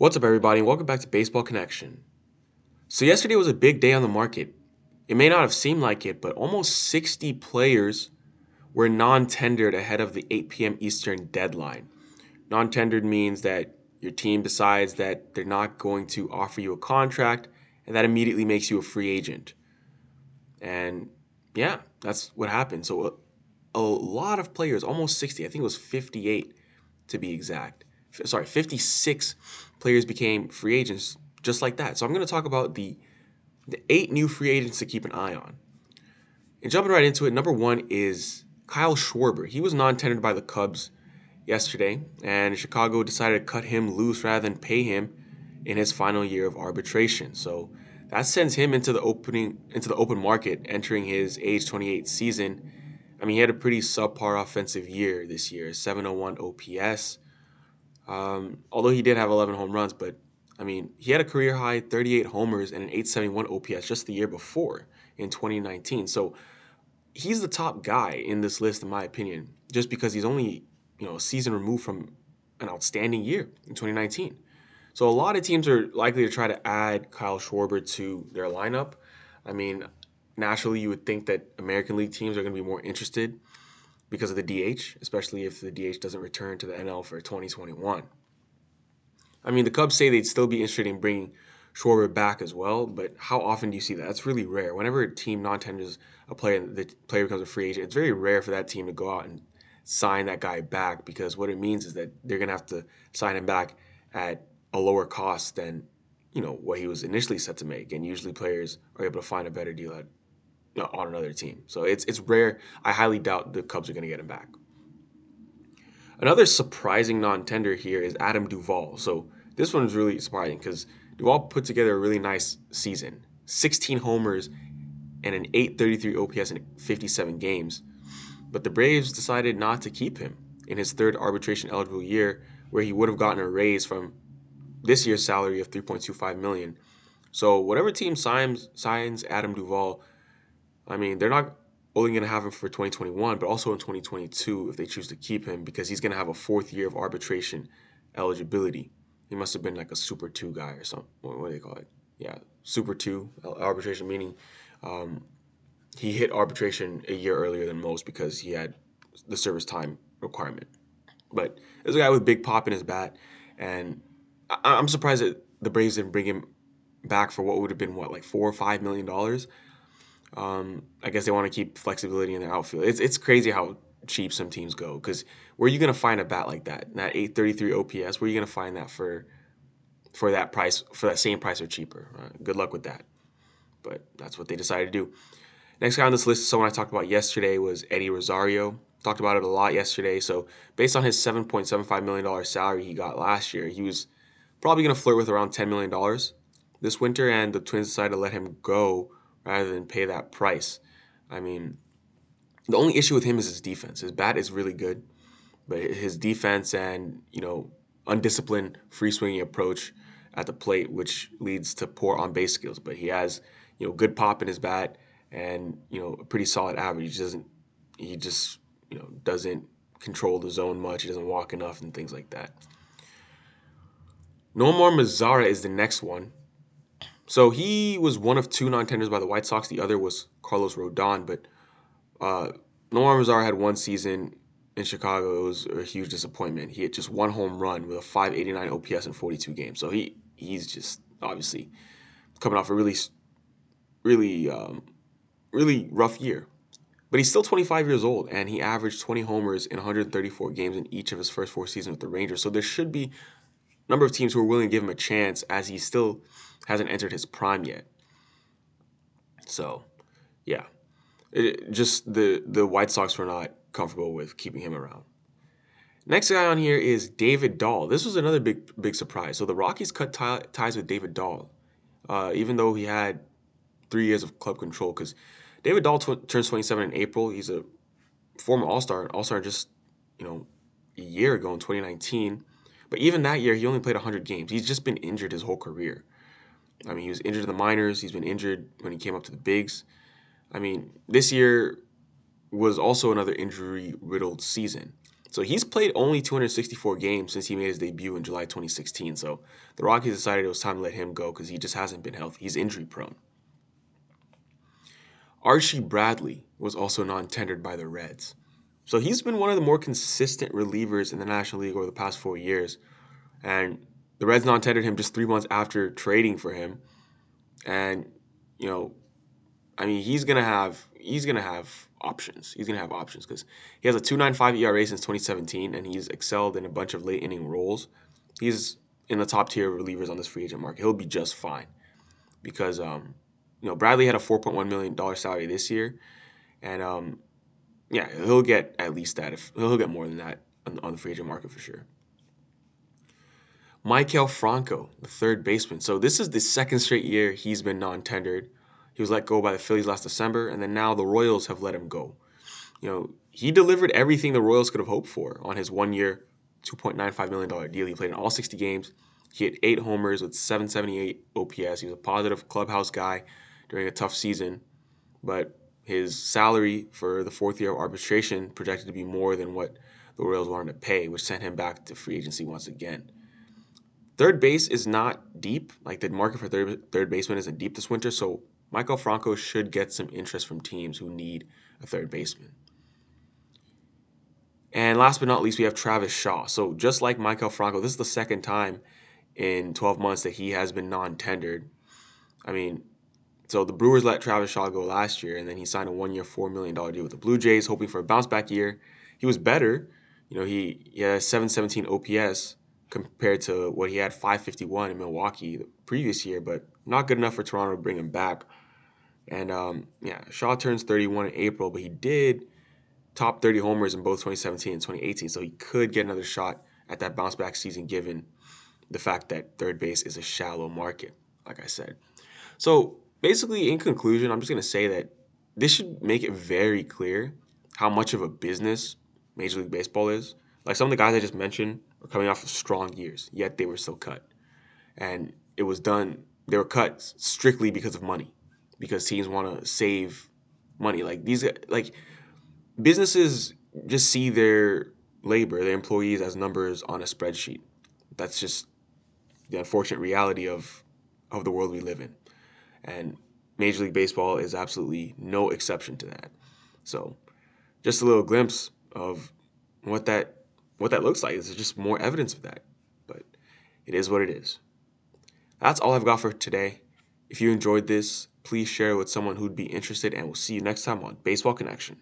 What's up, everybody, and welcome back to Baseball Connection. So, yesterday was a big day on the market. It may not have seemed like it, but almost 60 players were non tendered ahead of the 8 p.m. Eastern deadline. Non tendered means that your team decides that they're not going to offer you a contract, and that immediately makes you a free agent. And yeah, that's what happened. So, a, a lot of players, almost 60, I think it was 58 to be exact, sorry, 56 players became free agents just like that. So I'm going to talk about the the eight new free agents to keep an eye on. And jumping right into it, number one is Kyle Schwarber. He was non-tendered by the Cubs yesterday, and Chicago decided to cut him loose rather than pay him in his final year of arbitration. So that sends him into the opening into the open market, entering his age 28 season. I mean, he had a pretty subpar offensive year this year, 701 OPS, um, although he did have 11 home runs, but I mean, he had a career high 38 homers and an 871 OPS just the year before in 2019. So he's the top guy in this list, in my opinion, just because he's only you know a season removed from an outstanding year in 2019. So a lot of teams are likely to try to add Kyle Schwarber to their lineup. I mean, naturally, you would think that American League teams are going to be more interested because of the DH, especially if the DH doesn't return to the NL for 2021. I mean, the Cubs say they'd still be interested in bringing Schwarber back as well, but how often do you see that? That's really rare. Whenever a team non-tenders a player, the player becomes a free agent. It's very rare for that team to go out and sign that guy back because what it means is that they're gonna have to sign him back at a lower cost than you know what he was initially set to make, and usually players are able to find a better deal at on another team. So it's it's rare. I highly doubt the Cubs are going to get him back. Another surprising non-tender here is Adam Duvall. So this one's really surprising because Duvall put together a really nice season: 16 homers and an 833 OPS in 57 games. But the Braves decided not to keep him in his third arbitration eligible year, where he would have gotten a raise from this year's salary of 3.25 million. So whatever team signs signs Adam Duvall I mean, they're not only going to have him for 2021, but also in 2022 if they choose to keep him because he's going to have a fourth year of arbitration eligibility. He must have been like a Super 2 guy or something. What, do they call it? Yeah, Super 2 arbitration, meaning um, he hit arbitration a year earlier than most because he had the service time requirement. But there's a guy with big pop in his bat, and I- I'm surprised that the Braves didn't bring him back for what would have been what like four or five million dollars. Um, I guess they want to keep flexibility in their outfield. It's it's crazy how cheap some teams go because where are you gonna find a bat like that? That 833 OPS, where are you gonna find that for for that price for that same price or cheaper? Uh, good luck with that. But that's what they decided to do. Next guy on this list is someone I talked about yesterday was Eddie Rosario. Talked about it a lot yesterday. So based on his $7.75 million salary he got last year, he was probably going to flirt with around $10 million this winter, and the Twins decided to let him go rather than pay that price. I mean, the only issue with him is his defense. His bat is really good, but his defense and, you know, undisciplined free swinging approach at the plate, which leads to poor on base skills. But he has, you know, good pop in his bat and, you know, a pretty solid average. He doesn't, he just, you know, doesn't control the zone much. He doesn't walk enough and things like that. Nomar Mazara is the next one. So he was one of two non-tenders by the White Sox. The other was Carlos Rodon, but uh, Nomar had one season in Chicago. It was a huge disappointment. He hit just one home run with a 589 OPS in 42 games. So he he's just obviously coming off a really, really, um, really rough year. But he's still 25 years old, and he averaged 20 homers in 134 games in each of his first four seasons with the Rangers. So there should be number of teams who are willing to give him a chance as he still hasn't entered his prime yet. So, yeah, it, just the the White Sox were not comfortable with keeping him around. Next guy on here is David Dahl. This was another big big surprise. So the Rockies cut t- ties with David Dahl, uh, even though he had three years of club control. Because David Dahl tw- turns 27 in April. He's a former All Star, All Star just you know a year ago in 2019. But even that year, he only played 100 games. He's just been injured his whole career. I mean, he was injured in the minors. He's been injured when he came up to the bigs. I mean, this year was also another injury riddled season. So he's played only 264 games since he made his debut in July 2016. So the Rockies decided it was time to let him go because he just hasn't been healthy. He's injury prone. Archie Bradley was also non tendered by the Reds. So he's been one of the more consistent relievers in the National League over the past four years. And the Reds non tendered him just three months after trading for him. And, you know, I mean, he's gonna have he's gonna have options. He's gonna have options because he has a 2.95 ERA since 2017, and he's excelled in a bunch of late inning roles. He's in the top tier of relievers on this free agent market. He'll be just fine because um, you know Bradley had a 4.1 million dollar salary this year, and um, yeah, he'll get at least that. If he'll get more than that on, on the free agent market for sure. Maikel Franco, the third baseman. So this is the second straight year he's been non-tendered. He was let go by the Phillies last December, and then now the Royals have let him go. You know, he delivered everything the Royals could have hoped for on his one-year, $2.95 million deal. He played in all 60 games. He hit eight homers with 778 OPS. He was a positive clubhouse guy during a tough season, but his salary for the fourth year of arbitration projected to be more than what the Royals wanted to pay, which sent him back to free agency once again. Third base is not deep. Like the market for third, third baseman isn't deep this winter, so Maikel Franco should get some interest from teams who need a third baseman. And last but not least, we have Travis Shaw. So just like Maikel Franco, this is the second time in 12 months that he has been non-tendered. I mean, so the Brewers let Travis Shaw go last year, and then he signed a one-year, four million dollar deal with the Blue Jays, hoping for a bounce-back year. He was better. You know, he, he had 717 OPS compared to what he had 551 in Milwaukee the previous year, but not good enough for Toronto to bring him back. And um, yeah, Shaw turns 31 in April, but he did top 30 homers in both 2017 and 2018, so he could get another shot at that bounce back season given the fact that third base is a shallow market, like I said. So basically, in conclusion, I'm just going to say that this should make it very clear how much of a business Major League Baseball is. Like some of the guys I just mentioned are coming off of strong years, yet they were still cut. And it was done, they were cut strictly because of money because teams want to save money. Like these, like businesses just see their labor, their employees as numbers on a spreadsheet. That's just the unfortunate reality of of the world we live in, and Major League Baseball is absolutely no exception to that. So, just a little glimpse of what that what that looks like. Is just more evidence of that, but it is what it is. That's all I've got for today. If you enjoyed this, please share it with someone who'd be interested, and we'll see you next time on Baseball Connection.